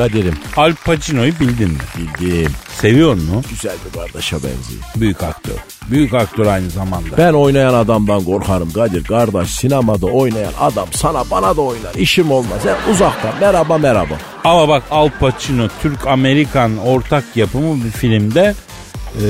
Kadir'im Al Pacino'yu bildin mi? bildiğim Seviyor mu? güzel bir kardeşe benziyor. Büyük aktör. Büyük aktör aynı zamanda. Ben oynayan adamdan korkarım Kadir kardeş. Sinemada oynayan adam sana bana da oynar. İşim olmaz. Hep uzaktan merhaba merhaba. Ama bak Al Pacino Türk-Amerikan ortak yapımı bir filmde e,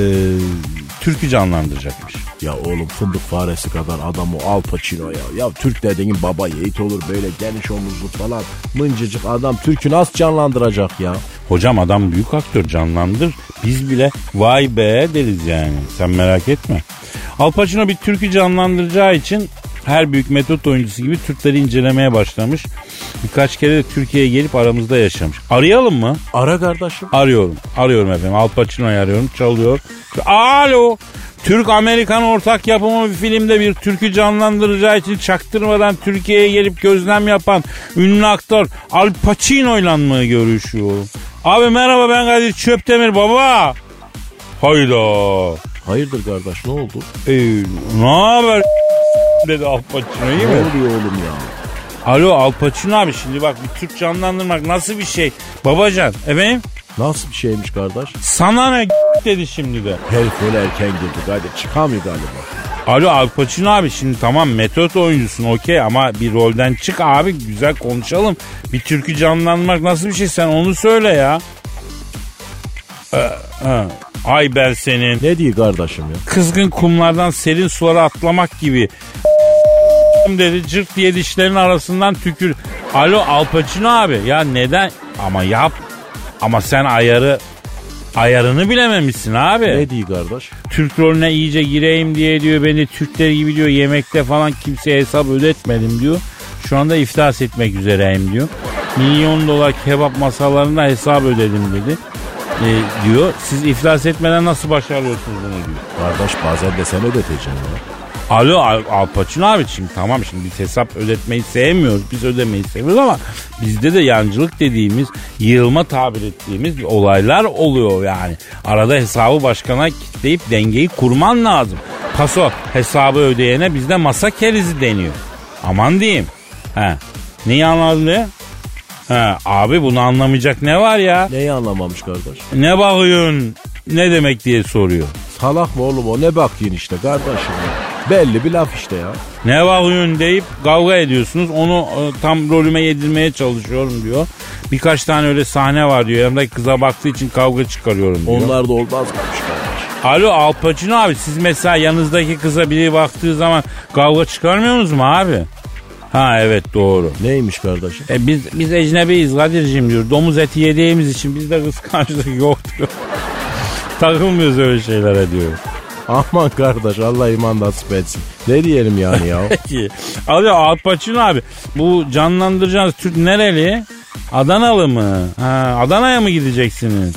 Türk'ü canlandıracakmış. Ya oğlum fındık faresi kadar adam o Al Pacino ya. Ya Türk dediğin baba yiğit olur böyle geniş omuzlu falan. Mıncıcık adam Türk'ü nasıl canlandıracak ya? Hocam adam büyük aktör canlandır. Biz bile vay be deriz yani. Sen merak etme. Al Pacino bir Türk'ü canlandıracağı için her büyük metot oyuncusu gibi Türkleri incelemeye başlamış. Birkaç kere de Türkiye'ye gelip aramızda yaşamış. Arayalım mı? Ara kardeşim. Arıyorum. Arıyorum efendim. Al Pacino'yu arıyorum. Çalıyor. Alo. Türk-Amerikan ortak yapımı bir filmde bir Türk'ü canlandıracağı için çaktırmadan Türkiye'ye gelip gözlem yapan ünlü aktör Al Pacino'yla mı görüşüyorum? Abi merhaba ben Kadir Çöptemir baba. Hayda. Hayırdır kardeş ne oldu? Ee, ne haber dedi Al Pacino iyi Ne mi? oluyor oğlum ya? Alo Al Pacino abi şimdi bak bir Türk canlandırmak nasıl bir şey? Babacan efendim Nasıl bir şeymiş kardeş? sana ne dedi şimdi de. Herif öyle erken girdi Kadir çıkamıyor galiba. Alo Al Pacino abi şimdi tamam metot oyuncusun okey ama bir rolden çık abi güzel konuşalım. Bir türkü canlandırmak nasıl bir şey sen onu söyle ya. Ee, ha. Ay ben senin Ne diyor kardeşim ya? kızgın kumlardan serin sulara atlamak gibi dedi cırt diye dişlerin arasından tükür. Alo Al Pacino abi ya neden ama yap ama sen ayarı ayarını bilememişsin abi. Ne diyor kardeş? Türk rolüne iyice gireyim diye diyor beni Türkler gibi diyor yemekte falan kimseye hesap ödetmedim diyor. Şu anda iflas etmek üzereyim diyor. Milyon dolar kebap masalarında hesap ödedim dedi. Ee, diyor siz iflas etmeden nasıl başarıyorsunuz bunu diyor. Kardeş bazen de sen ödeteceksin ya. Alo Al, Al Pacino abi şimdi tamam şimdi biz hesap ödetmeyi sevmiyoruz. Biz ödemeyi seviyoruz ama bizde de yancılık dediğimiz yığılma tabir ettiğimiz olaylar oluyor yani. Arada hesabı başkana kitleyip dengeyi kurman lazım. Paso hesabı ödeyene bizde masa kerizi deniyor. Aman diyeyim. He. Neyi anladın diye? He, abi bunu anlamayacak ne var ya? Neyi anlamamış kardeş? Ne bakıyorsun? Ne demek diye soruyor. Salak mı oğlum o ne bakıyorsun işte kardeşim. Belli bir laf işte ya. Ne bakıyorsun deyip kavga ediyorsunuz. Onu e, tam rolüme yedirmeye çalışıyorum diyor. Birkaç tane öyle sahne var diyor. Yanımdaki kıza baktığı için kavga çıkarıyorum diyor. Onlar da olmaz kardeş? Alo Al Pacino abi siz mesela yanınızdaki kıza biri baktığı zaman kavga çıkarmıyorsunuz mu abi? Ha evet doğru. Neymiş kardeşim? E biz biz ecnebiyiz Kadir'cim diyor. Domuz eti yediğimiz için bizde kıskançlık yok diyor. Takılmıyoruz öyle şeylere diyor. Aman kardeş Allah iman nasip etsin. Ne diyelim yani ya? Peki. Alo Al Pacino abi. Bu canlandıracağınız Türk nereli? Adanalı mı? Ha, Adana'ya mı gideceksiniz?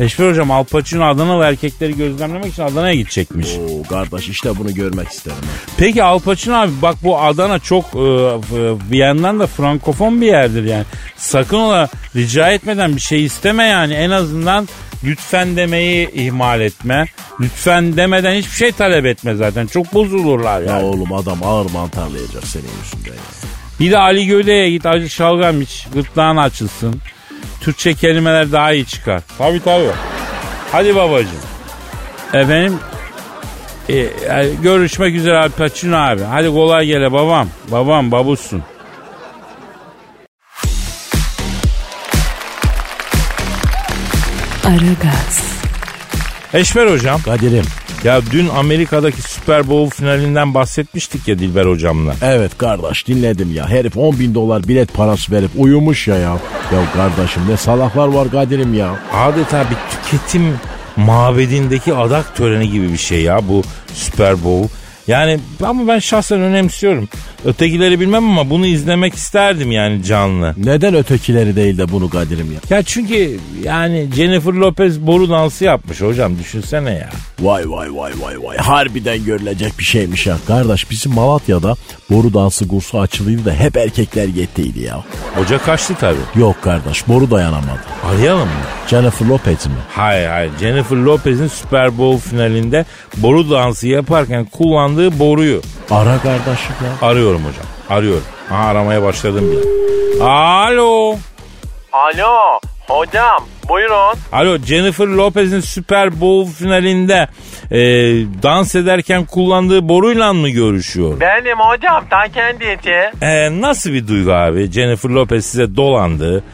Eşber hocam Al Pacino Adanalı erkekleri gözlemlemek için Adana'ya gidecekmiş. Oo kardeş işte bunu görmek isterim. Peki Al Pacino abi bak bu Adana çok e, bir yandan da frankofon bir yerdir yani. Sakın ola rica etmeden bir şey isteme yani en azından lütfen demeyi ihmal etme. Lütfen demeden hiçbir şey talep etme zaten. Çok bozulurlar Ya yani. oğlum adam ağır mantarlayacak senin yüzünden ya. Bir de Ali Göde'ye git acı şalgam iç. Gırtlağın açılsın. Türkçe kelimeler daha iyi çıkar. Tabii tabii. Hadi babacığım. Efendim e, e, görüşmek üzere Al Pacino abi. Hadi kolay gele babam. Babam babuşsun. Aragaz, Eşber hocam. Kadir'im. Ya dün Amerika'daki Super Bowl finalinden bahsetmiştik ya Dilber hocamla. Evet kardeş dinledim ya. Herif 10 bin dolar bilet parası verip uyumuş ya ya. Ya kardeşim ne salaklar var Kadir'im ya. Adeta bir tüketim mabedindeki adak töreni gibi bir şey ya bu Super Bowl. Yani ama ben şahsen önemsiyorum. Ötekileri bilmem ama bunu izlemek isterdim yani canlı. Neden ötekileri değil de bunu Kadir'im ya? Ya çünkü yani Jennifer Lopez boru dansı yapmış hocam düşünsene ya. Vay vay vay vay vay. Harbiden görülecek bir şeymiş ya. Kardeş bizim Malatya'da boru dansı kursu açılıydı da hep erkekler gittiydi ya. Hoca kaçtı tabii. Yok kardeş boru dayanamadı. Arayalım mı? Jennifer Lopez mi? Hayır hayır. Jennifer Lopez'in Super Bowl finalinde boru dansı yaparken kullandığı boruyu. Ara kardeşim ya. Arıyorum hocam. Arıyorum. Ha, aramaya başladım bile. Alo. Alo hocam buyurun. Alo Jennifer Lopez'in Super Bowl finalinde e, dans ederken kullandığı boruyla mı görüşüyor? Benim hocam ta kendisi. E, nasıl bir duygu abi? Jennifer Lopez size dolandı,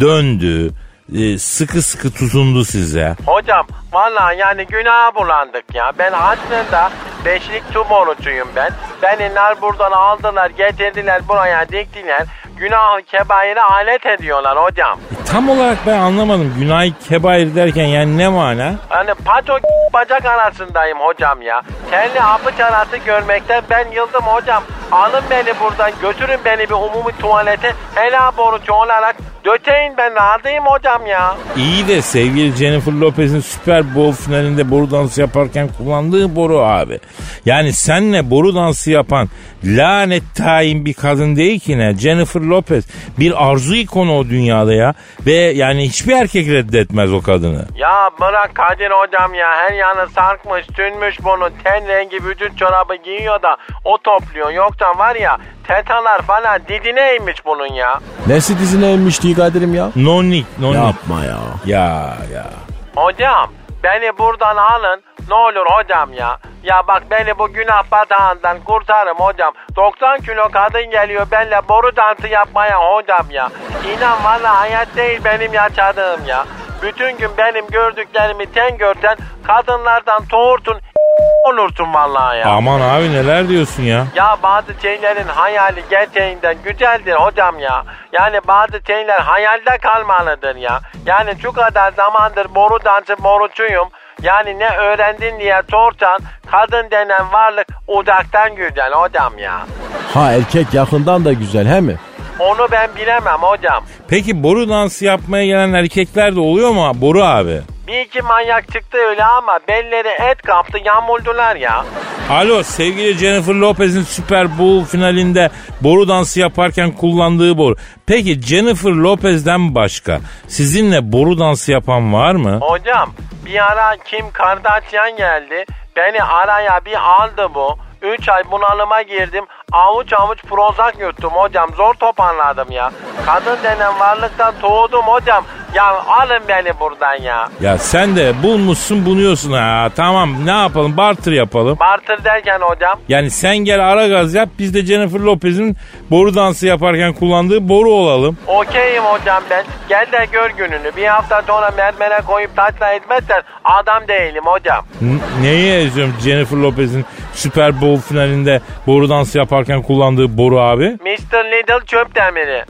döndü, e, sıkı sıkı tutundu size. Hocam vallahi yani günaha bulandık ya. Ben aslında beşlik tumorcuyum ben. Beni buradan aldılar getirdiler buraya diktiler. Günah kebaire alet ediyorlar hocam. E, tam olarak ben anlamadım. Günah kebair derken yani ne mana? Hani pato bacak arasındayım hocam ya. Telli apıç arası görmekten ben yıldım hocam. Alın beni buradan götürün beni bir umumi tuvalete. Helal borucu olarak döteyin ben rahatayım hocam ya. İyi de sevgili Jennifer Lopez'in Super Bowl finalinde boru dansı yaparken kullandığı boru abi. Yani senle boru dansı yapan lanet tayin bir kadın değil ki ne? Jennifer Lopez bir arzu ikonu o dünyada ya. Ve yani hiçbir erkek reddetmez o kadını. Ya bırak Kadir hocam ya her yanı sarkmış tünmüş bunu ten rengi vücut çorabı giyiyor da o topluyor. Yoksa var ya tetalar falan didine inmiş bunun ya. Nesi dizine inmiş diye Kadir'im ya? Nonik, nonik. Yapma ya. Ya ya. Hocam beni buradan alın ne olur hocam ya. Ya bak beni bu günah batağından kurtarın hocam. 90 kilo kadın geliyor benimle boru dansı yapmaya hocam ya. İnan valla hayat değil benim yaşadığım ya. Bütün gün benim gördüklerimi ten görten kadınlardan doğurtun olursun vallahi ya. Aman abi neler diyorsun ya? Ya bazı şeylerin hayali gerçeğinden güzeldir hocam ya. Yani bazı şeyler hayalde kalmalıdır ya. Yani şu kadar zamandır boru dansı borucuyum. Yani ne öğrendin diye sorsan kadın denen varlık uzaktan güzel hocam ya. Ha erkek yakından da güzel he mi? Onu ben bilemem hocam. Peki boru dansı yapmaya gelen erkekler de oluyor mu boru abi? Bir iki manyak çıktı öyle ama belleri et kaptı yamuldular ya. Alo sevgili Jennifer Lopez'in Super Bowl finalinde boru dansı yaparken kullandığı boru. Peki Jennifer Lopez'den başka sizinle boru dansı yapan var mı? Hocam bir ara Kim Kardashian geldi. Beni araya bir aldı bu. 3 ay bunalıma girdim. Avuç avuç prozak yuttum hocam. Zor toparladım ya. Kadın denen varlıktan doğdum hocam. Ya alın beni buradan ya. Ya sen de bulmuşsun bunuyorsun ha. Tamam ne yapalım barter yapalım. Bartır derken hocam. Yani sen gel ara gaz yap biz de Jennifer Lopez'in boru dansı yaparken kullandığı boru olalım. Okeyim hocam ben. Gel de gör gününü. Bir hafta sonra mermere koyup taşla etmezsen adam değilim hocam. N- neyi eziyorum Jennifer Lopez'in Super Bowl finalinde boru dansı yaparken kullandığı boru abi? Mr. Little çöp demiri.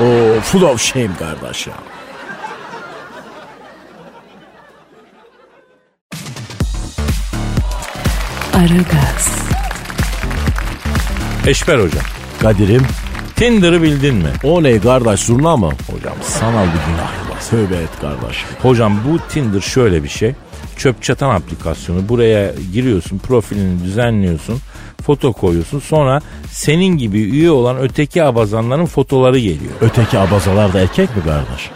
Oo full of shame kardeş ya. Aragaz, Eşber hocam. Kadir'im Tinder'ı bildin mi? o ne kardeş zurna mı? Hocam sanal bir günah var. Tövbe et kardeş. Hocam bu Tinder şöyle bir şey. Çöp çatan aplikasyonu. Buraya giriyorsun, profilini düzenliyorsun, foto koyuyorsun. Sonra senin gibi üye olan öteki abazanların fotoları geliyor. Öteki abazalar da erkek mi kardeş?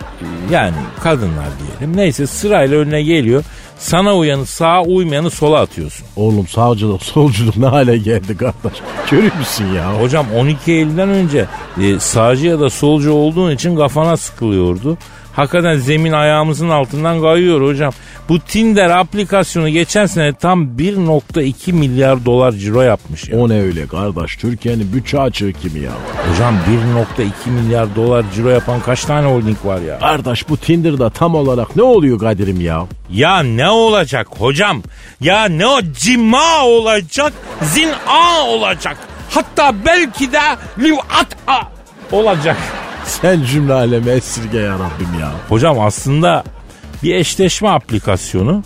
Yani kadınlar diyelim. Neyse sırayla önüne geliyor. Sana uyanı sağa uymayanı sola atıyorsun. Oğlum sağcılık solculuk ne hale geldi kardeş? Görüyor musun ya? Hocam 12 Eylül'den önce e, sağcı ya da solcu olduğun için kafana sıkılıyordu. Hakikaten zemin ayağımızın altından kayıyor hocam. Bu Tinder aplikasyonu geçen sene tam 1.2 milyar dolar ciro yapmış ya. O ne öyle kardeş Türkiye'nin bütçe açığı kimi ya? Hocam 1.2 milyar dolar ciro yapan kaç tane holding var ya? Kardeş bu Tinder'da tam olarak ne oluyor Kadir'im ya? Ya ne olacak hocam? Ya ne o cima olacak, zina olacak. Hatta belki de livata olacak. Sen cümle alemi esirge ya Rabbim ya. Hocam aslında bir eşleşme aplikasyonu.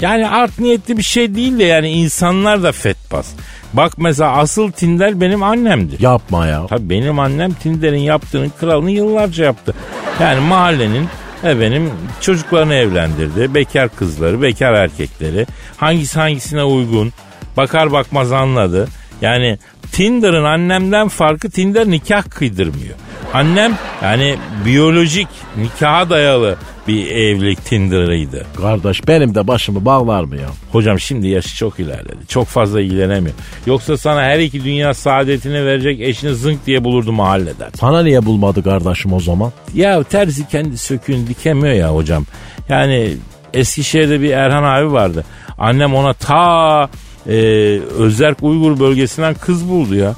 Yani art niyetli bir şey değil de yani insanlar da fetbas. Bak mesela asıl Tinder benim annemdi. Yapma ya. Tabii benim annem Tinder'in yaptığının kralını yıllarca yaptı. Yani mahallenin efendim çocuklarını evlendirdi. Bekar kızları, bekar erkekleri. Hangisi hangisine uygun bakar bakmaz anladı. Yani Tinder'ın annemden farkı Tinder nikah kıydırmıyor. Annem yani biyolojik nikaha dayalı bir evlilik Tinder'ıydı. Kardeş benim de başımı bağlar mı ya? Hocam şimdi yaşı çok ilerledi. Çok fazla ilgilenemiyor. Yoksa sana her iki dünya saadetini verecek eşini zınk diye bulurdu mahalleden. Sana niye bulmadı kardeşim o zaman? Ya terzi kendi söküğünü dikemiyor ya hocam. Yani Eskişehir'de bir Erhan abi vardı. Annem ona ta e, Özerk Uygur bölgesinden kız buldu ya.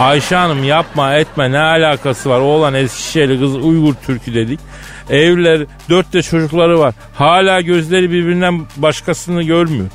Ayşe Hanım yapma etme ne alakası var oğlan Eskişehirli kız Uygur Türkü dedik. Evliler dört de çocukları var. Hala gözleri birbirinden başkasını görmüyor.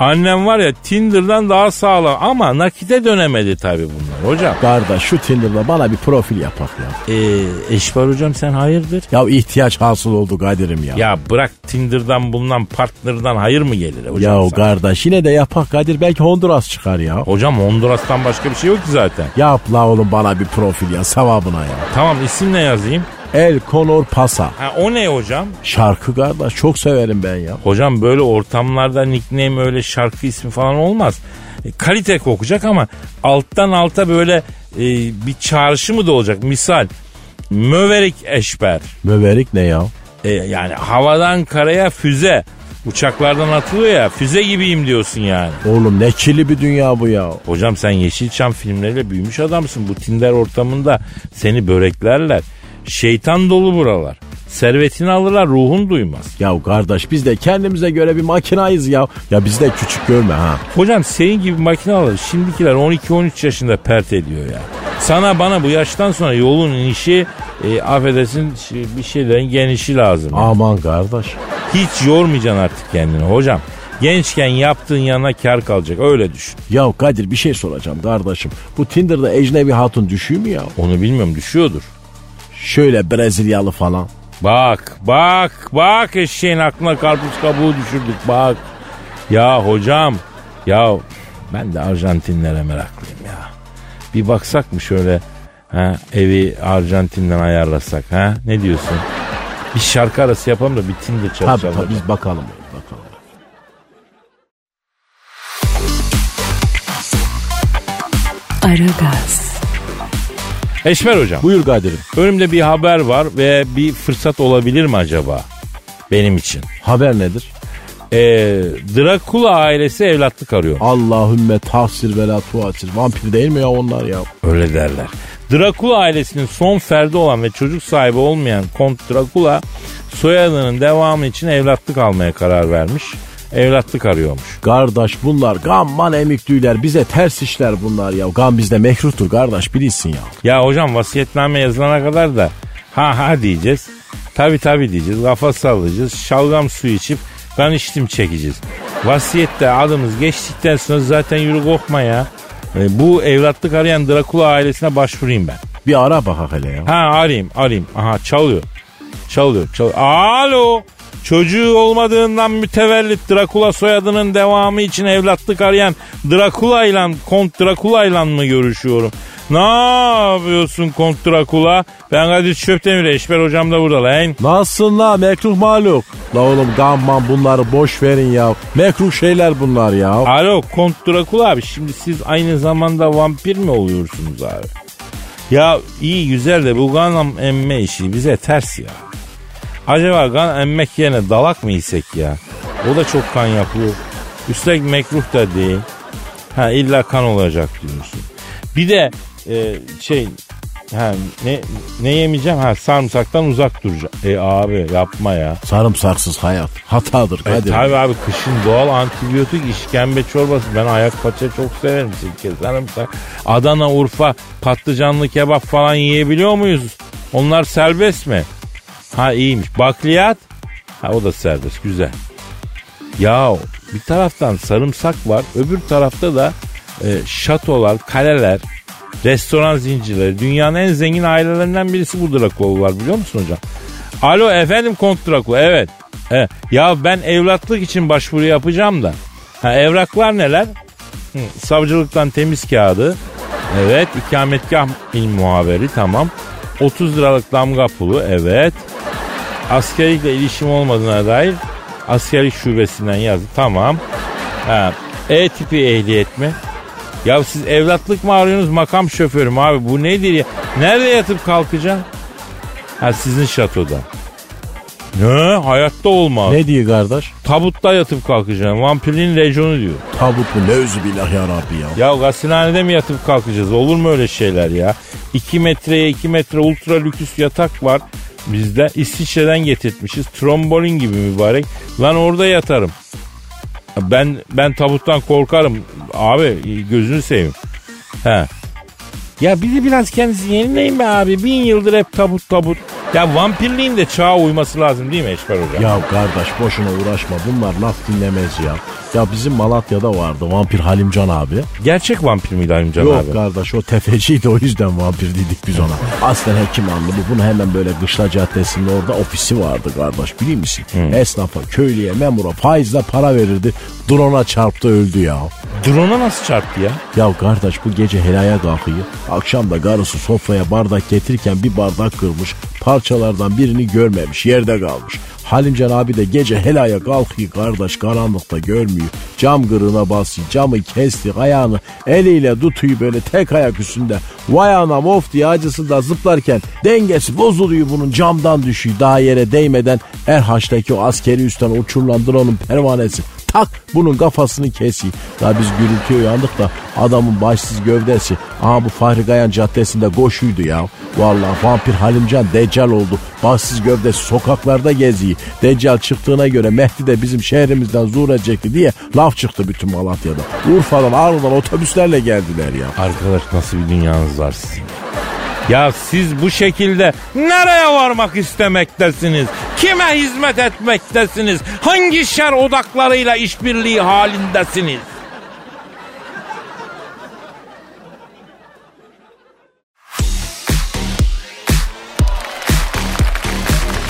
Annem var ya Tinder'dan daha sağlam ama nakite dönemedi tabii bunlar hocam. Kardeş şu Tinder'da bana bir profil yapak ya. Ee, Eşber hocam sen hayırdır? Ya ihtiyaç hasıl oldu Kadir'im ya. Ya bırak Tinder'dan bulunan partner'dan hayır mı gelir hocam? Ya sana? kardeş yine de yapak Kadir belki Honduras çıkar ya. Hocam Honduras'tan başka bir şey yok ki zaten. Yap la oğlum bana bir profil ya sevabına ya. Tamam isim ne yazayım? El Conor Pasa. Ha, o ne hocam? Şarkı kardeş çok severim ben ya. Hocam böyle ortamlarda nickname öyle şarkı ismi falan olmaz. E, kalite kokacak ama alttan alta böyle e, bir çağrışı mı da olacak? Misal Möverik Eşber. Möverik ne ya? E, yani havadan karaya füze. Uçaklardan atılıyor ya füze gibiyim diyorsun yani. Oğlum ne kirli bir dünya bu ya. Hocam sen Yeşilçam filmleriyle büyümüş adamsın. Bu Tinder ortamında seni böreklerler. Şeytan dolu buralar. Servetini alırlar ruhun duymaz. Ya kardeş biz de kendimize göre bir makinayız ya. Ya bizi de küçük görme ha. Hocam senin gibi makinalar şimdikiler 12-13 yaşında pert ediyor ya. Sana bana bu yaştan sonra yolun inişi e, affedersin şey- bir şeylerin genişi lazım. Aman kardeş. Hiç yormayacaksın artık kendini hocam. Gençken yaptığın yanına kar kalacak öyle düşün. Ya Kadir bir şey soracağım kardeşim. Bu Tinder'da ecnebi hatun düşüyor mu ya? Onu bilmiyorum düşüyordur. Şöyle Brezilyalı falan. Bak bak bak eşeğin aklına karpuz kabuğu düşürdük bak. Ya hocam ya ben de Arjantinlere meraklıyım ya. Bir baksak mı şöyle ha, evi Arjantin'den ayarlasak ha ne diyorsun? Bir şarkı arası yapalım da bir Tinder Tabii çalışalım. tabii biz bakalım. bakalım. Aragaz, Eşmer hocam Buyur Kadir'im. önümde bir haber var ve bir fırsat olabilir mi acaba? Benim için. Haber nedir? Ee, Drakula ailesi evlatlık arıyor. Allahümme tahsir ve la tuasir. Vampir değil mi ya onlar ya? Öyle derler. Drakula ailesinin son ferdi olan ve çocuk sahibi olmayan Kont Drakula soyadının devamı için evlatlık almaya karar vermiş. Evlatlık arıyormuş. Kardeş bunlar gamman emikliler bize ters işler bunlar ya. Gam bizde mekruhtur kardeş bilirsin ya. Ya hocam vasiyetname yazılana kadar da ha ha diyeceğiz. Tabi tabi diyeceğiz. Kafa sallayacağız. Şalgam suyu içip kan içtim çekeceğiz. Vasiyette adımız geçtikten sonra zaten yürü korkma ya. E, bu evlatlık arayan Drakula ailesine başvurayım ben. Bir ara bak hele ya. Ha arayayım arayayım. Aha çalıyor. Çalıyor. çalıyor. Alo. Çocuğu olmadığından mütevellit Drakula soyadının devamı için evlatlık arayan Drakula ile Kont Drakula ile mı görüşüyorum? Ne yapıyorsun Kont Drakula? Ben Kadir Çöptemir Eşber hocam da burada lan. Nasılsın la mekruh maluk? La oğlum gamman bunları boş verin ya. Mekruh şeyler bunlar ya. Alo Kont Drakula abi şimdi siz aynı zamanda vampir mi oluyorsunuz abi? Ya iyi güzel de bu kan emme işi bize ters ya. Acaba kan emmek yerine dalak mı yesek ya? O da çok kan yapıyor. Üstelik mekruh da değil. Ha illa kan olacak diyorsun. Bir de e, şey Ha, ne, ne yemeyeceğim? Ha sarımsaktan uzak duracağım. E abi yapma ya. Sarımsaksız hayat hatadır E, Kadir. tabii abi kışın doğal antibiyotik işkembe çorbası. Ben ayak paça çok severim sirke sarımsak. Adana, Urfa, patlıcanlı kebap falan yiyebiliyor muyuz? Onlar serbest mi? Ha iyiymiş. Bakliyat? Ha o da serbest. Güzel. Ya bir taraftan sarımsak var. Öbür tarafta da e, şatolar, kaleler, restoran zincirleri. Dünyanın en zengin ailelerinden birisi bu var biliyor musun hocam? Alo efendim Kont Drakul evet. evet. Ya ben evlatlık için başvuru yapacağım da. Ha, evraklar neler? Hı, savcılıktan temiz kağıdı. Evet ikametgah il muhaberi tamam. 30 liralık damga pulu evet. Askerlikle ilişkim olmadığına dair askerlik şubesinden yazdı. Tamam. Ha, E tipi ehliyet mi? Ya siz evlatlık mı arıyorsunuz makam şoförü mü abi? Bu nedir ya? Nerede yatıp kalkacaksın? Ha sizin şatoda. Ne? Hayatta olmaz. Ne diyor kardeş? Tabutta yatıp kalkacaksın. Vampirliğin rejonu diyor. Tabut mu nevzü billah ya Rabbi ya. Ya gasilhanede mi yatıp kalkacağız? Olur mu öyle şeyler ya? 2 metreye 2 metre ultra lüküs yatak var. Bizde İsviçre'den getirtmişiz. Trombolin gibi mübarek. Lan orada yatarım. Ben ben tabuttan korkarım. Abi gözünü seveyim. He. Ya bizi biraz kendisi yenileyin be abi. Bin yıldır hep tabut tabut. Ya vampirliğin de çağa uyması lazım değil mi Eşber Hocam? Ya kardeş boşuna uğraşma bunlar laf dinlemez ya. Ya bizim Malatya'da vardı vampir Halimcan abi. Gerçek vampir miydi Halimcan Yok abi? kardeş o tefeciydi o yüzden vampir dedik biz ona. Aslen hekim anlı bu. Bunu hemen böyle Kışla Caddesi'nin orada ofisi vardı kardeş biliyor musun? Esnafa, köylüye, memura faizle para verirdi. Drone'a çarptı öldü ya. Drone'a nasıl çarptı ya? Ya kardeş bu gece helaya kalkıyor. Akşam da karısı sofraya bardak getirirken bir bardak kırmış. Parçalardan birini görmemiş yerde kalmış. Halimcan abi de gece helaya kalkıyor kardeş karanlıkta görmüyor. Cam kırığına basıyor camı kesti ayağını eliyle tutuyor böyle tek ayak üstünde. Vay anam of diye acısında zıplarken dengesi bozuluyor bunun camdan düşüyor. Daha yere değmeden Erhaç'taki o askeri üstten uçurulan drone'un pervanesi tak bunun kafasını kesiyor. Ya biz gürültüye uyandık da adamın başsız gövdesi aha bu Fahri Gayan Caddesi'nde koşuydu ya. Vallahi vampir Halimcan deccal oldu. Başsız gövdesi sokaklarda geziyor. Deccal çıktığına göre Mehdi de bizim şehrimizden zuhur edecekti diye laf çıktı bütün Malatya'da. Urfa'dan Ağrı'dan otobüslerle geldiler ya. Arkadaş nasıl bir dünyanız var sizin? Ya siz bu şekilde nereye varmak istemektesiniz? Kime hizmet etmektesiniz? Hangi şer odaklarıyla işbirliği halindesiniz?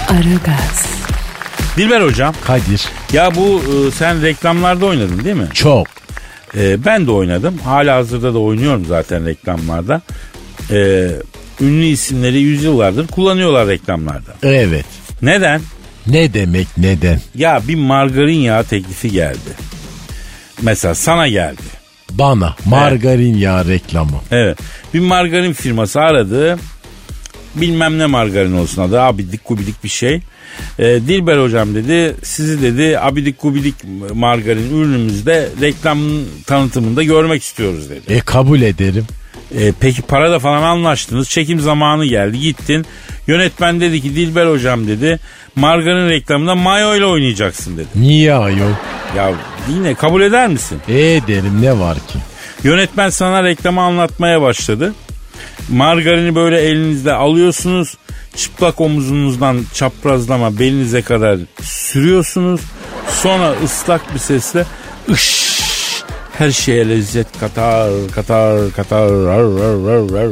Aragaz, Dilber hocam Kadir ya bu e, sen reklamlarda oynadın değil mi? çok E, ben de oynadım. Hala hazırda da oynuyorum zaten reklamlarda. E, ünlü isimleri yüzyıllardır kullanıyorlar reklamlarda. evet. Neden? Ne demek neden? Ya bir margarin yağı teklifi geldi. Mesela sana geldi. Bana margarin yağı reklamı. Evet. Bir margarin firması aradı. Bilmem ne margarin olsun adı. Abidik gubidik bir şey. Ee, Dilber hocam dedi sizi dedi abidik gubidik margarin ürünümüzde reklam tanıtımında görmek istiyoruz dedi. E kabul ederim. Ee, peki parada falan anlaştınız. Çekim zamanı geldi gittin. Yönetmen dedi ki Dilber hocam dedi margarin reklamında mayo ile oynayacaksın dedi. Niye ayol? Ya yine kabul eder misin? E derim ne var ki? Yönetmen sana reklamı anlatmaya başladı. Margarini böyle elinizde alıyorsunuz. Çıplak omuzunuzdan çaprazlama belinize kadar sürüyorsunuz. Sonra ıslak bir sesle ış her şeye lezzet katar katar katar rar rar rar rar.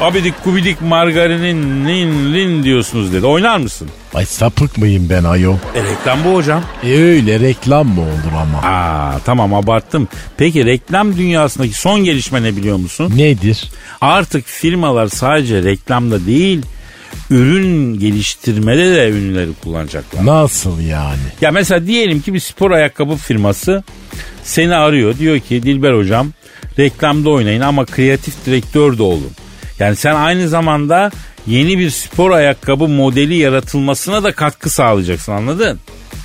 Abidik gubidik margarinin lin lin diyorsunuz dedi. Oynar mısın? Ay sapık mıyım ben ayol? E reklam bu hocam. E öyle reklam mı olur ama? Aa tamam abarttım. Peki reklam dünyasındaki son gelişme ne biliyor musun? Nedir? Artık firmalar sadece reklamda değil ürün geliştirmede de ünlüleri kullanacaklar. Nasıl yani? Ya mesela diyelim ki bir spor ayakkabı firması seni arıyor. Diyor ki Dilber hocam reklamda oynayın ama kreatif direktör de olun. Yani sen aynı zamanda yeni bir spor ayakkabı modeli yaratılmasına da katkı sağlayacaksın anladın?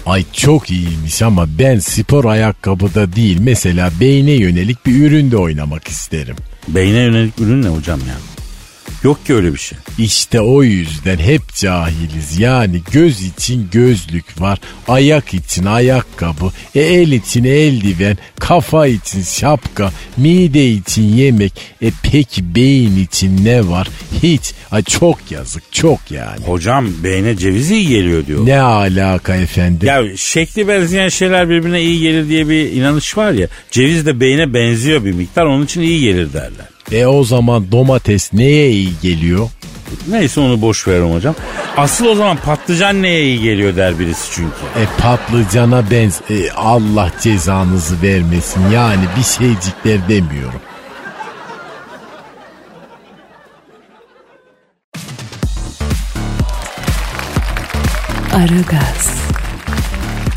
Ay çok iyiymiş ama ben spor ayakkabıda değil mesela beyne yönelik bir üründe oynamak isterim. Beyne yönelik ürün ne hocam ya? Yok ki öyle bir şey. İşte o yüzden hep cahiliz. Yani göz için gözlük var, ayak için ayakkabı, e el için eldiven, kafa için şapka, mide için yemek. E peki beyin için ne var? Hiç. Ay çok yazık, çok yani. Hocam beyne ceviz iyi geliyor diyor. Ne alaka efendim? Ya şekli benzeyen şeyler birbirine iyi gelir diye bir inanış var ya. Ceviz de beyne benziyor bir miktar onun için iyi gelir derler. E o zaman domates neye iyi geliyor? Neyse onu boş verelim hocam. Asıl o zaman patlıcan neye iyi geliyor der birisi çünkü. E patlıcana benz... E, Allah cezanızı vermesin. Yani bir şeycikler demiyorum. Aragaz,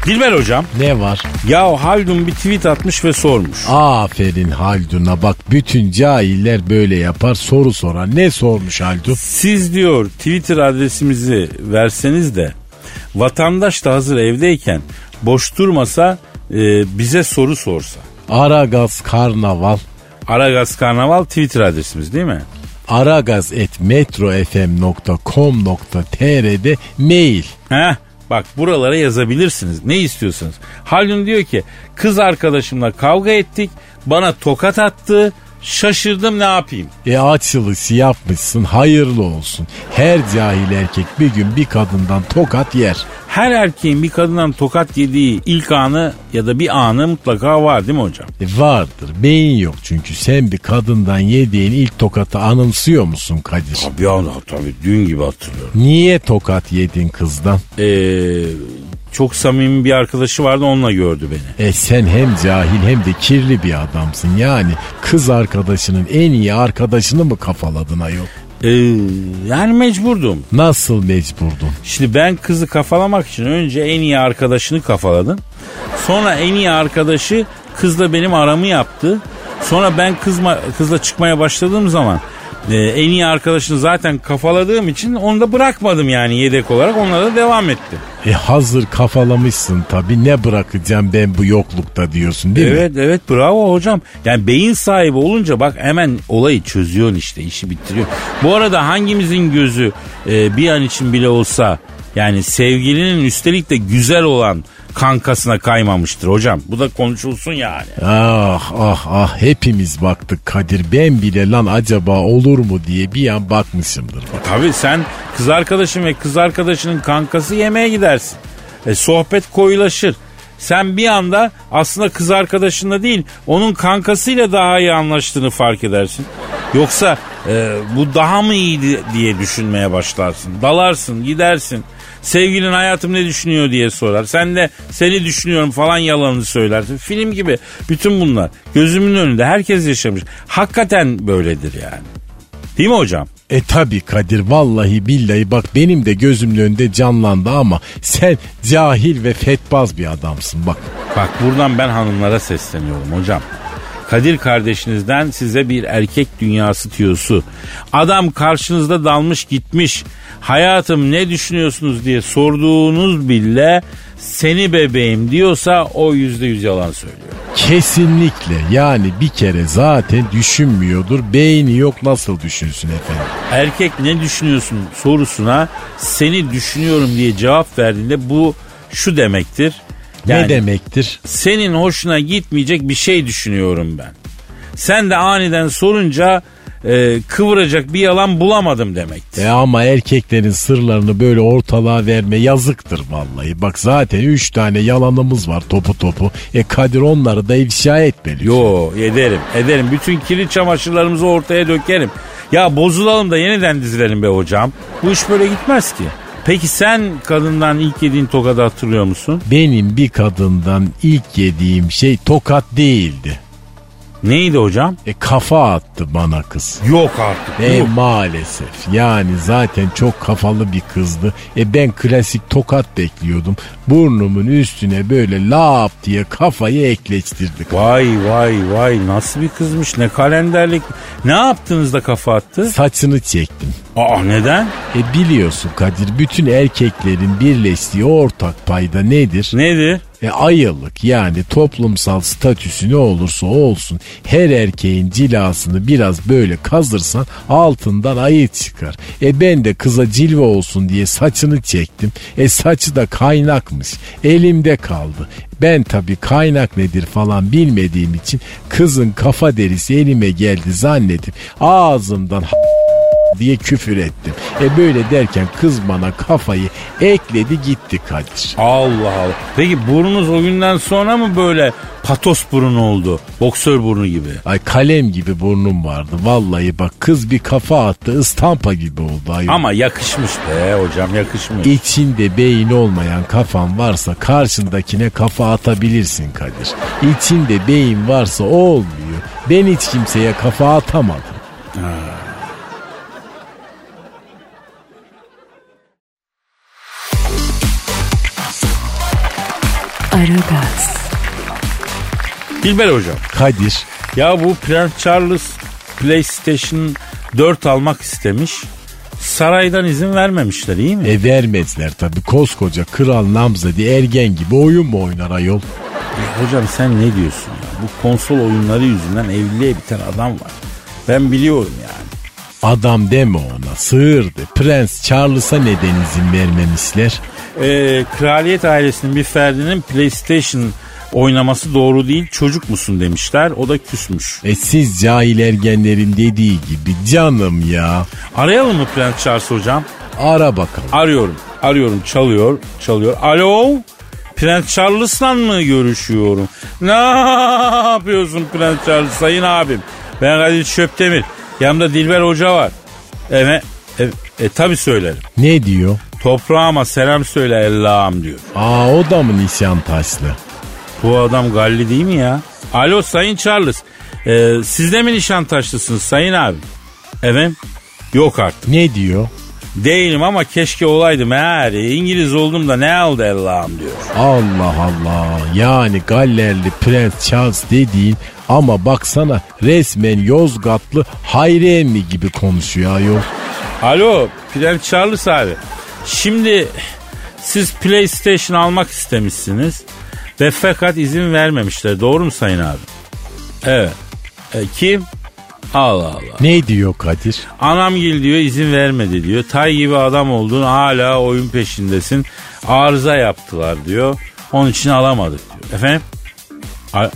Dilber hocam Ne var? ya Haldun bir tweet atmış ve sormuş. Aferin Haldun'a bak bütün cahiller böyle yapar soru sorar. Ne sormuş Haldun? Siz diyor Twitter adresimizi verseniz de vatandaş da hazır evdeyken boş durmasa e, bize soru sorsa. Aragaz Karnaval Aragaz Karnaval Twitter adresimiz değil mi? aragaz.metrofm.com.tr'de mail. Heh, bak buralara yazabilirsiniz. Ne istiyorsanız. Haldun diyor ki kız arkadaşımla kavga ettik. Bana tokat attı. Şaşırdım ne yapayım? E açılışı yapmışsın hayırlı olsun. Her cahil erkek bir gün bir kadından tokat yer. Her erkeğin bir kadından tokat yediği ilk anı ya da bir anı mutlaka var değil mi hocam? E vardır beyin yok çünkü sen bir kadından yediğin ilk tokatı anımsıyor musun Kadir? Tabii ya tabii dün gibi hatırlıyorum. Niye tokat yedin kızdan? Ee, çok samimi bir arkadaşı vardı onunla gördü beni. E sen hem cahil hem de kirli bir adamsın. Yani kız arkadaşının en iyi arkadaşını mı kafaladın ayol? Ee, yani mecburdum. Nasıl mecburdun? Şimdi ben kızı kafalamak için önce en iyi arkadaşını kafaladım. Sonra en iyi arkadaşı kızla benim aramı yaptı. Sonra ben kızma, kızla çıkmaya başladığım zaman e, en iyi arkadaşını zaten kafaladığım için onu da bırakmadım yani yedek olarak onlara da devam ettim. E hazır kafalamışsın tabii ne bırakacağım ben bu yoklukta diyorsun değil mi? Evet evet bravo hocam. Yani beyin sahibi olunca bak hemen olayı çözüyorsun işte işi bitiriyor. Bu arada hangimizin gözü e, bir an için bile olsa yani sevgilinin üstelik de güzel olan kankasına kaymamıştır hocam. Bu da konuşulsun yani. Ah ah ah hepimiz baktık Kadir ben bile lan acaba olur mu diye bir an bakmışımdır. Bak. Tabii sen kız arkadaşın ve kız arkadaşının kankası yemeğe gidersin. E, sohbet koyulaşır. Sen bir anda aslında kız arkadaşınla değil onun kankasıyla daha iyi anlaştığını fark edersin. Yoksa e, bu daha mı iyiydi diye düşünmeye başlarsın. Dalarsın gidersin. Sevgilin hayatım ne düşünüyor diye sorar. Sen de seni düşünüyorum falan yalanını söylersin. Film gibi bütün bunlar gözümün önünde herkes yaşamış. Hakikaten böyledir yani. Değil mi hocam? E tabi Kadir vallahi billahi bak benim de gözümün önünde canlandı ama sen cahil ve fetbaz bir adamsın bak. Bak buradan ben hanımlara sesleniyorum hocam. Kadir kardeşinizden size bir erkek dünyası tüyosu. Adam karşınızda dalmış gitmiş. Hayatım ne düşünüyorsunuz diye sorduğunuz bile seni bebeğim diyorsa o yüzde yüz yalan söylüyor. Kesinlikle yani bir kere zaten düşünmüyordur beyni yok nasıl düşünsün efendim. Erkek ne düşünüyorsun sorusuna seni düşünüyorum diye cevap verdiğinde bu şu demektir. Ne demektir? Senin hoşuna gitmeyecek bir şey düşünüyorum ben. Sen de aniden sorunca e, kıvıracak bir yalan bulamadım demektir. E ama erkeklerin sırlarını böyle ortalığa verme yazıktır vallahi. Bak zaten üç tane yalanımız var topu topu. E Kadir onları da ifşa etmeli. Yo ederim ederim. Bütün kirli çamaşırlarımızı ortaya dökerim. Ya bozulalım da yeniden dizilelim be hocam. Bu iş böyle gitmez ki. Peki sen kadından ilk yediğin tokadı hatırlıyor musun? Benim bir kadından ilk yediğim şey tokat değildi. Neydi hocam? E kafa attı bana kız. Yok artık. E yok. maalesef yani zaten çok kafalı bir kızdı. E ben klasik tokat bekliyordum. Burnumun üstüne böyle lap diye kafayı ekleştirdik. Vay vay vay nasıl bir kızmış ne kalenderlik. Ne yaptınız da kafa attı? Saçını çektim. Aa neden? E biliyorsun Kadir bütün erkeklerin birleştiği ortak payda nedir? Nedir? E ayılık yani toplumsal statüsü ne olursa olsun her erkeğin cilasını biraz böyle kazırsan altından ayı çıkar. E ben de kıza cilve olsun diye saçını çektim. E saçı da kaynakmış. Elimde kaldı. Ben tabii kaynak nedir falan bilmediğim için kızın kafa derisi elime geldi zannedip ağzımdan diye küfür ettim. E böyle derken kız bana kafayı ekledi gitti Kadir. Allah Allah. Peki burnunuz o günden sonra mı böyle patos burun oldu? Boksör burnu gibi. Ay kalem gibi burnum vardı. Vallahi bak kız bir kafa attı ıstampa gibi oldu. Ay. Ama yakışmış be hocam yakışmış. İçinde beyin olmayan kafan varsa karşındakine kafa atabilirsin Kadir. İçinde beyin varsa olmuyor. Ben hiç kimseye kafa atamadım. Aragaz, Dilber hocam. Kadir Ya bu Prens Charles PlayStation 4 almak istemiş. Saraydan izin vermemişler iyi mi? e vermezler tabi koskoca kral namzedi ergen gibi oyun mu oynar ayol? E, hocam sen ne diyorsun ya? Bu konsol oyunları yüzünden evliliğe biten adam var. Ben biliyorum yani. Adam deme ona sığırdı. Prens Charles'a neden izin vermemişler? Ee, kraliyet ailesinin bir ferdinin PlayStation oynaması doğru değil çocuk musun demişler. O da küsmüş. E siz cahil ergenlerin dediği gibi canım ya. Arayalım mı Prens Charles hocam? Ara bakalım. Arıyorum. Arıyorum. Çalıyor. Çalıyor. Alo? Prens Charles'la mı görüşüyorum? Ne yapıyorsun Prens Charles sayın abim? Ben Kadir Şöptemir. Yanımda Dilber Hoca var. Evet. E, e tabi söylerim. Ne diyor? Toprağıma selam söyle Allah'ım diyor. Aa o da mı nişan taşlı? Bu adam Galli değil mi ya? Alo Sayın Charles. Ee, siz de mi Nişantaşlısınız Sayın abi? Evet. Yok artık. Ne diyor? Değilim ama keşke olaydım eğer. İngiliz oldum da ne aldı Allah'ım diyor. Allah Allah. Yani Gallerli Prens Charles dediğin ama baksana resmen Yozgatlı Hayri emmi gibi konuşuyor ayol. Alo Prens Charles abi. Şimdi siz PlayStation almak istemişsiniz. Ve fakat izin vermemişler. Doğru mu Sayın abi? Evet. E, kim? Allah Allah. Ne diyor Kadir? Anamgil diyor izin vermedi diyor. Tay gibi adam oldun hala oyun peşindesin. Arıza yaptılar diyor. Onun için alamadık diyor. Efendim? A-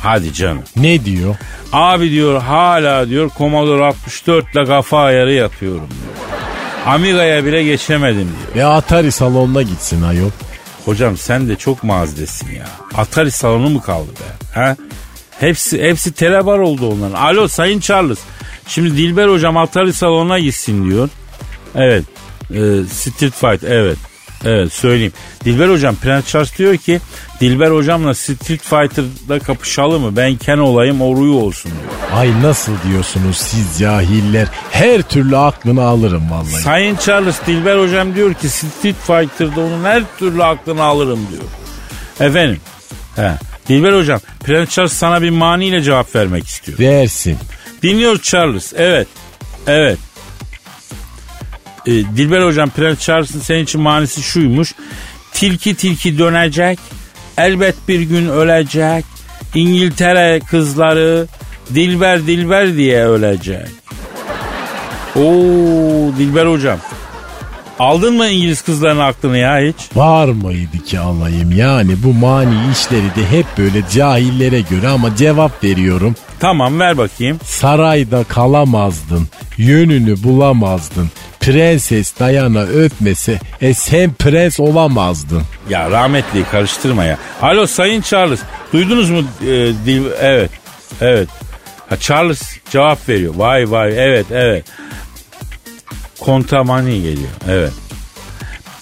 Hadi canım. Ne diyor? Abi diyor hala diyor Commodore 64 ile kafa ayarı yapıyorum diyor. Amiga'ya bile geçemedim diyor. E Atari salonuna gitsin ayol. Hocam sen de çok mazdesin ya. Atari salonu mu kaldı be? Ha? Hepsi hepsi telebar oldu onların. Alo Sayın Charles. Şimdi Dilber hocam Atari salonuna gitsin diyor. Evet. Ee, Street Fight evet. Evet söyleyeyim. Dilber hocam Prens Charles diyor ki Dilber hocamla Street Fighter'da kapışalım mı? Ben Ken olayım o Ryu olsun diyor. Ay nasıl diyorsunuz siz cahiller? Her türlü aklını alırım vallahi. Sayın Charles Dilber hocam diyor ki Street Fighter'da onun her türlü aklını alırım diyor. Efendim. He. Dilber hocam Prens Charles sana bir maniyle cevap vermek istiyor. Versin. Dinliyor Charles. Evet. Evet. Ee, Dilber hocam Prens Charles'ın senin için manisi şuymuş. Tilki tilki dönecek. Elbet bir gün ölecek. İngiltere kızları Dilber Dilber diye ölecek. Oo Dilber hocam. Aldın mı İngiliz kızların aklını ya hiç? Var mıydı ki alayım yani bu mani işleri de hep böyle cahillere göre ama cevap veriyorum. Tamam ver bakayım. Sarayda kalamazdın, yönünü bulamazdın. Prenses Diana öpmese e sen prens olamazdın. Ya rahmetli karıştırma ya. Alo Sayın Charles. Duydunuz mu? e, dil, evet. Evet. Ha, Charles cevap veriyor. Vay vay evet evet. Kontamani geliyor. Evet.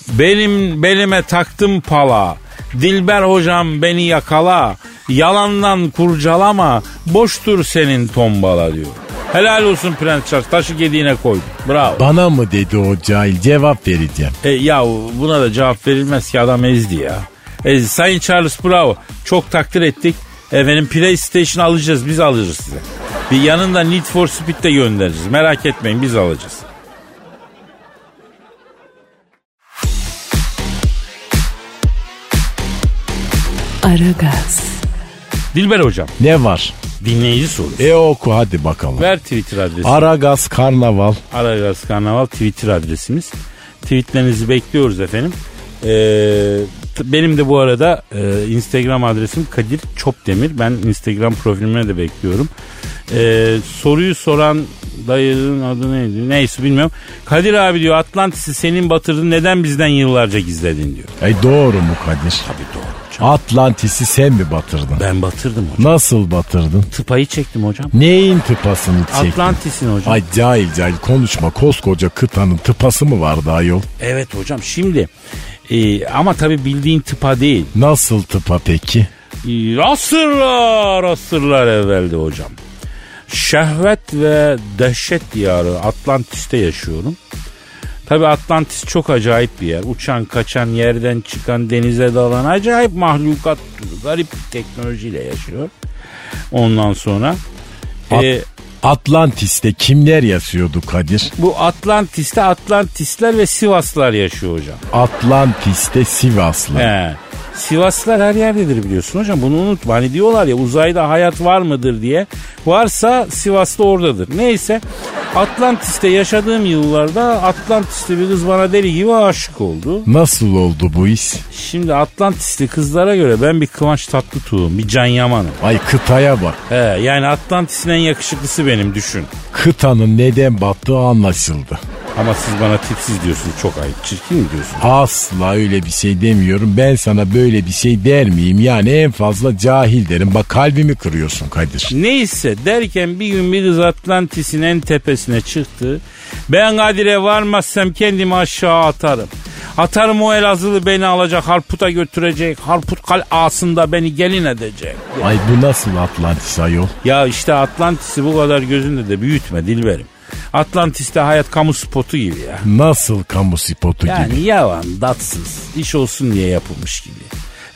Benim belime taktım pala. Dilber hocam beni yakala. Yalandan kurcalama. Boştur senin tombala diyor. Helal olsun Prens Charles. Taşı gediğine koy. Bravo. Bana mı dedi o cahil cevap vereceğim. E, ya buna da cevap verilmez ki adam ezdi ya. E, Sayın Charles bravo. Çok takdir ettik. Efendim PlayStation alacağız biz alacağız size. Bir yanında Need for Speed de göndereceğiz. Merak etmeyin biz alacağız. Aragaz, Dilber hocam Ne var? dinleyici sorusu. E oku hadi bakalım. Ver Twitter adresi. Aragaz Karnaval. Aragaz Karnaval Twitter adresimiz. Tweetlerinizi bekliyoruz efendim. Ee, benim de bu arada e, Instagram adresim Kadir Çopdemir. Ben Instagram profilime de bekliyorum. Ee, soruyu soran dayının adı neydi? Neyse bilmiyorum. Kadir abi diyor Atlantis'i senin batırdın neden bizden yıllarca gizledin diyor. E doğru mu Kadir? Tabii doğru hocam. Atlantis'i sen mi batırdın? Ben batırdım hocam. Nasıl batırdın? Tıpayı çektim hocam. Neyin tıpasını çektin? Atlantis'in hocam. Ay cahil cahil konuşma koskoca kıtanın tıpası mı vardı ayol? Evet hocam şimdi e, ama tabii bildiğin tıpa değil. Nasıl tıpa peki? E, Asırlar asırlar evvelde hocam. Şehvet ve dehşet diyarı Atlantis'te yaşıyorum. Tabi Atlantis çok acayip bir yer. Uçan, kaçan, yerden çıkan, denize dalan acayip mahlukat. Garip bir teknolojiyle yaşıyor. Ondan sonra At- e, Atlantis'te kimler yaşıyordu Kadir? bu Atlantis'te Atlantisler ve Sivaslar yaşıyor hocam. Atlantis'te Sivaslı. He. Sivaslılar her yerdedir biliyorsun hocam. Bunu unutma. Hani diyorlar ya uzayda hayat var mıdır diye. Varsa Sivas'ta oradadır. Neyse Atlantis'te yaşadığım yıllarda Atlantis'te bir kız bana deli gibi aşık oldu. Nasıl oldu bu iş? Şimdi Atlantis'te kızlara göre ben bir Kıvanç Tatlıtuğ'um. Bir Can Yaman'ım. Ay kıtaya bak. He, yani Atlantis'in en yakışıklısı benim düşün. Kıtanın neden battığı anlaşıldı. Ama siz bana tipsiz diyorsunuz. Çok ayıp. Çirkin mi diyorsunuz? Asla öyle bir şey demiyorum. Ben sana böyle bir şey der miyim? Yani en fazla cahil derim. Bak kalbimi kırıyorsun Kadir. Neyse derken bir gün bir kız Atlantis'in en tepesine çıktı. Ben Kadir'e varmazsam kendimi aşağı atarım. Atarım o Elazığlı beni alacak harputa götürecek. Harput kalasında beni gelin edecek. Ay bu nasıl Atlantis ayol? Ya işte Atlantis'i bu kadar gözünde de büyütme Dilberim. Atlantis'te hayat kamu spotu gibi ya. Nasıl kamu spotu Yani gibi? yalan, datsız, iş olsun diye yapılmış gibi.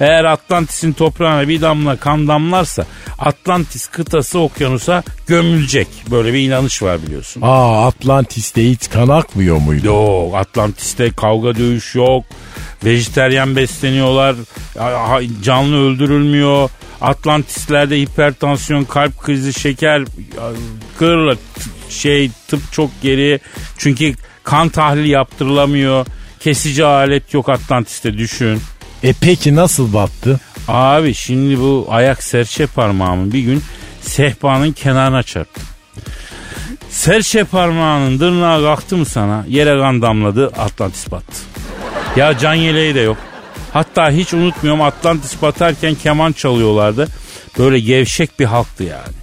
Eğer Atlantis'in toprağına bir damla kan damlarsa Atlantis kıtası okyanusa gömülecek. Böyle bir inanış var biliyorsun. Aa Atlantis'te hiç kan akmıyor muydu? Yok Atlantis'te kavga dövüş yok. Vejeteryan besleniyorlar. Canlı öldürülmüyor. Atlantislerde hipertansiyon, kalp krizi, şeker kırla şey tıp çok geri. Çünkü kan tahlili yaptırılamıyor. Kesici alet yok Atlantis'te düşün. E peki nasıl battı? Abi şimdi bu ayak serçe parmağımın bir gün sehpanın kenarına çarptı. Serçe parmağının dırnağı kalktı mı sana yere kan damladı Atlantis battı. Ya can yeleği de yok. Hatta hiç unutmuyorum Atlantis batarken keman çalıyorlardı. Böyle gevşek bir halktı yani.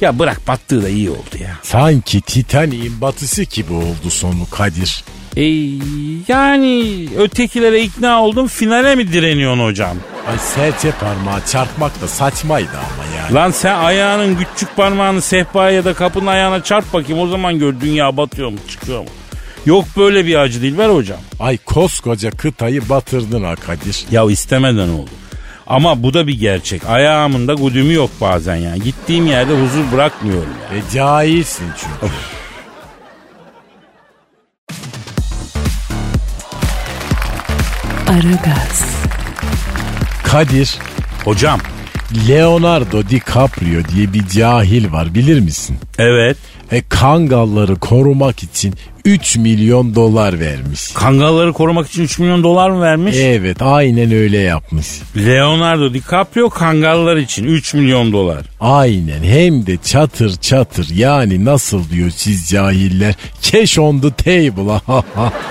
Ya bırak battığı da iyi oldu ya. Sanki Titanic'in batısı gibi oldu sonu Kadir. E, yani ötekilere ikna oldum finale mi direniyorsun hocam? Ay serçe parmağı çarpmak da saçmaydı ama yani. Lan sen ayağının küçük parmağını sehpaya ya da kapının ayağına çarp bakayım o zaman gör dünya batıyor mu çıkıyor mu? Yok böyle bir acı değil ver hocam. Ay koskoca kıtayı batırdın ha Kadir. Ya istemeden oldu. Ama bu da bir gerçek. Ayağımın da güdümü yok bazen yani. Gittiğim yerde huzur bırakmıyorum yani. E cahilsin çünkü. Aragaz, Kadir, Hocam Leonardo DiCaprio diye bir cahil var bilir misin? evet E kangalları korumak için 3 milyon dolar vermiş. kangalları korumak için 3 milyon dolar mı vermiş? Evet aynen öyle yapmış. Leonardo DiCaprio kangallar için 3 milyon dolar. Aynen hem de çatır çatır yani nasıl diyor siz cahiller cash on the table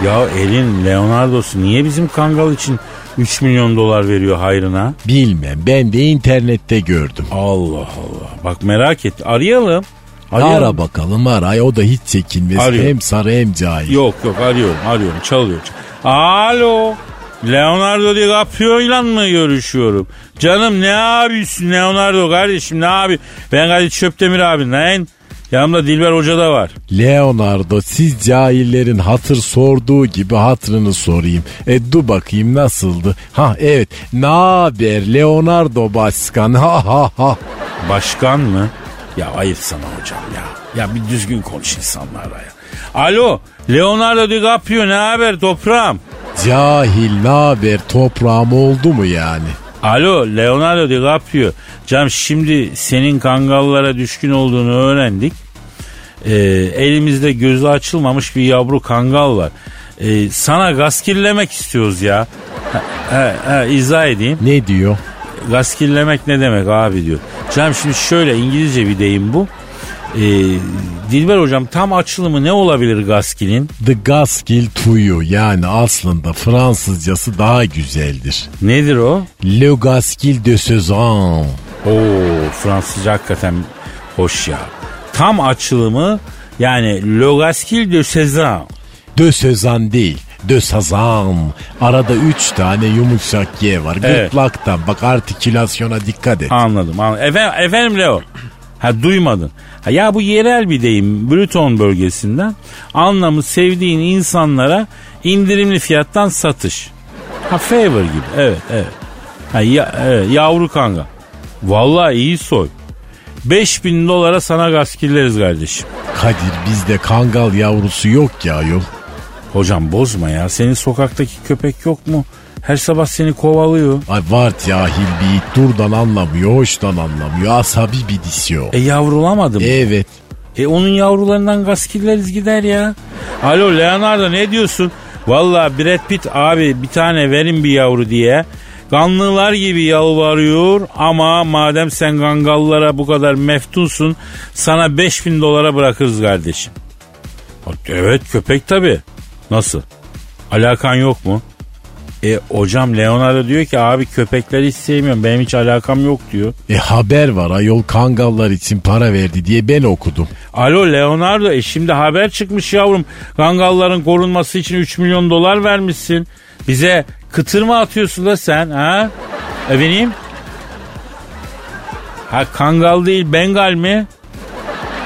Ya elin Leonardo'su niye bizim kangal için 3 milyon dolar veriyor hayrına? Bilmem ben de internette gördüm. Allah Allah. Bak merak et. Arayalım. Arayalım. Ara bakalım ara o da hiç çekinmez Arıyor. hem sarı hem cahil. Yok yok arıyorum arıyorum çalıyor. Alo. Leonardo DiCaprio ile mı görüşüyorum? Canım ne yapıyorsun Leonardo kardeşim ne abi? Ben Kadir Çöptemir abi lan. Yanımda Dilber Hoca da var. Leonardo siz cahillerin hatır sorduğu gibi hatırını sorayım. E dur bakayım nasıldı? Ha evet ne haber Leonardo başkan ha ha ha. Başkan mı? Ya ayıp sana hocam ya. Ya bir düzgün konuş insanlarla ya. Alo Leonardo DiCaprio ne haber toprağım? Cahil ne haber toprağım oldu mu yani? Alo Leonardo DiCaprio. Cam şimdi senin kangallara düşkün olduğunu öğrendik. Ee, elimizde gözü açılmamış bir yavru kangal var. Ee, sana gaskillemek istiyoruz ya. Ha, ha, ha, izah edeyim. Ne diyor? Gaskillemek ne demek abi diyor. Cam şimdi şöyle İngilizce bir deyim bu. Ee, Dilber hocam tam açılımı ne olabilir gaskilin? The Gaskill Tuyu yani aslında Fransızcası daha güzeldir. Nedir o? Le Gaskill de Sezan. Oo Fransızca hakikaten hoş ya. Tam açılımı yani Le Gaskil de Sezan. De Sezan değil. De Sazan. Arada üç tane yumuşak G var. Evet. Gırtlaktan bak artikülasyona dikkat et. Anladım. anladım. Efendim, efendim Leo. Ha duymadın. Ha, ya bu yerel bir deyim Brüton bölgesinden. Anlamı sevdiğin insanlara indirimli fiyattan satış. Ha favor gibi. Evet evet. Ha, ya, evet, yavru kanga. Vallahi iyi soy. 5000 dolara sana gaskilleriz kardeşim. Kadir bizde kangal yavrusu yok ya yol. Hocam bozma ya. Senin sokaktaki köpek yok mu? Her sabah seni kovalıyor. Ay var cahil bir it durdan anlamıyor, hoştan anlamıyor. Asabi bir disyo. E yavrulamadı mı? Evet. E onun yavrularından gaskilleriz gider ya. Alo Leonardo ne diyorsun? Valla Brad Pitt abi bir tane verin bir yavru diye. Kanlılar gibi yalvarıyor ama madem sen gangallara bu kadar meftunsun sana 5000 dolara bırakırız kardeşim. Evet köpek tabi. Nasıl? Alakan yok mu? E hocam Leonardo diyor ki abi köpekleri hiç sevmiyorum benim hiç alakam yok diyor. E haber var ayol kangallar için para verdi diye ben okudum. Alo Leonardo e şimdi haber çıkmış yavrum. Kangalların korunması için 3 milyon dolar vermişsin. Bize kıtır mı atıyorsun da sen ha? Efendim? Ha kangal değil bengal mi?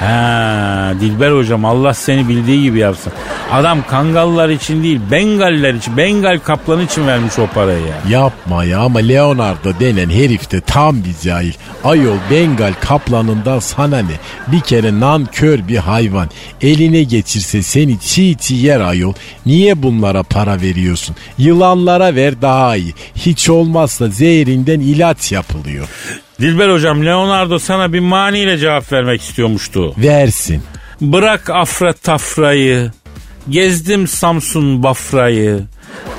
Ha Dilber hocam Allah seni bildiği gibi yapsın. Adam kangallar için değil bengaller için bengal kaplanı için vermiş o parayı ya. Yapma ya ama Leonardo denen herif de tam bir cahil. Ayol Bengal kaplanından sana ne? Bir kere nankör bir hayvan. Eline geçirse seni çiğ çiğ yer ayol. Niye bunlara para veriyorsun? Yılanlara ver daha iyi. Hiç olmazsa zehrinden ilaç yapılıyor. Dilber hocam Leonardo sana bir maniyle cevap vermek istiyormuştu. Versin. Bırak afra tafrayı. Gezdim Samsun Bafra'yı.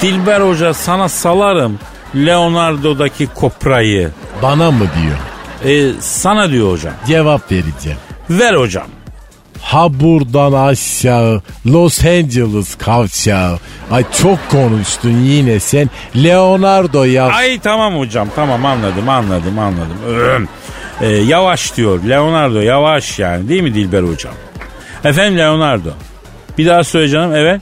Dilber Hoca sana salarım Leonardo'daki koprayı. Bana mı diyor? E, sana diyor hocam. Cevap vereceğim. Ver hocam. Ha buradan aşağı Los Angeles kavşağı. Ay çok konuştun yine sen. Leonardo yaz. Ay tamam hocam tamam anladım anladım anladım. Öm. E, yavaş diyor Leonardo yavaş yani değil mi Dilber hocam? Efendim Leonardo. Bir daha söyle canım evet.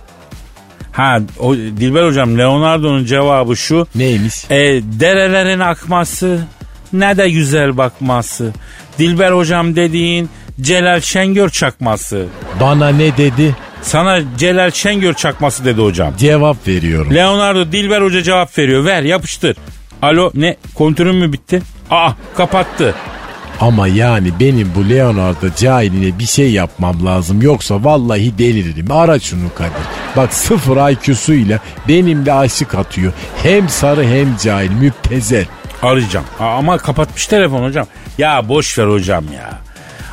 Ha o, Dilber hocam Leonardo'nun cevabı şu. Neymiş? E, derelerin akması ne de güzel bakması. Dilber hocam dediğin Celal Şengör çakması. Bana ne dedi? Sana Celal Şengör çakması dedi hocam. Cevap veriyorum. Leonardo Dilber Hoca cevap veriyor. Ver yapıştır. Alo ne kontürün mü bitti? Aa kapattı. Ama yani benim bu Leonardo cahiline bir şey yapmam lazım. Yoksa vallahi deliririm. Ara şunu Kadir. Bak sıfır IQ'suyla benimle aşık atıyor. Hem sarı hem cahil müptezel. Arayacağım. Ama kapatmış telefon hocam. Ya boş ver hocam ya.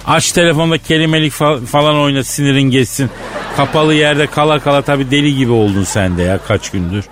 Aç telefonda kelimelik fa- falan oyna sinirin geçsin. Kapalı yerde kala kala tabii deli gibi oldun sen de ya kaç gündür.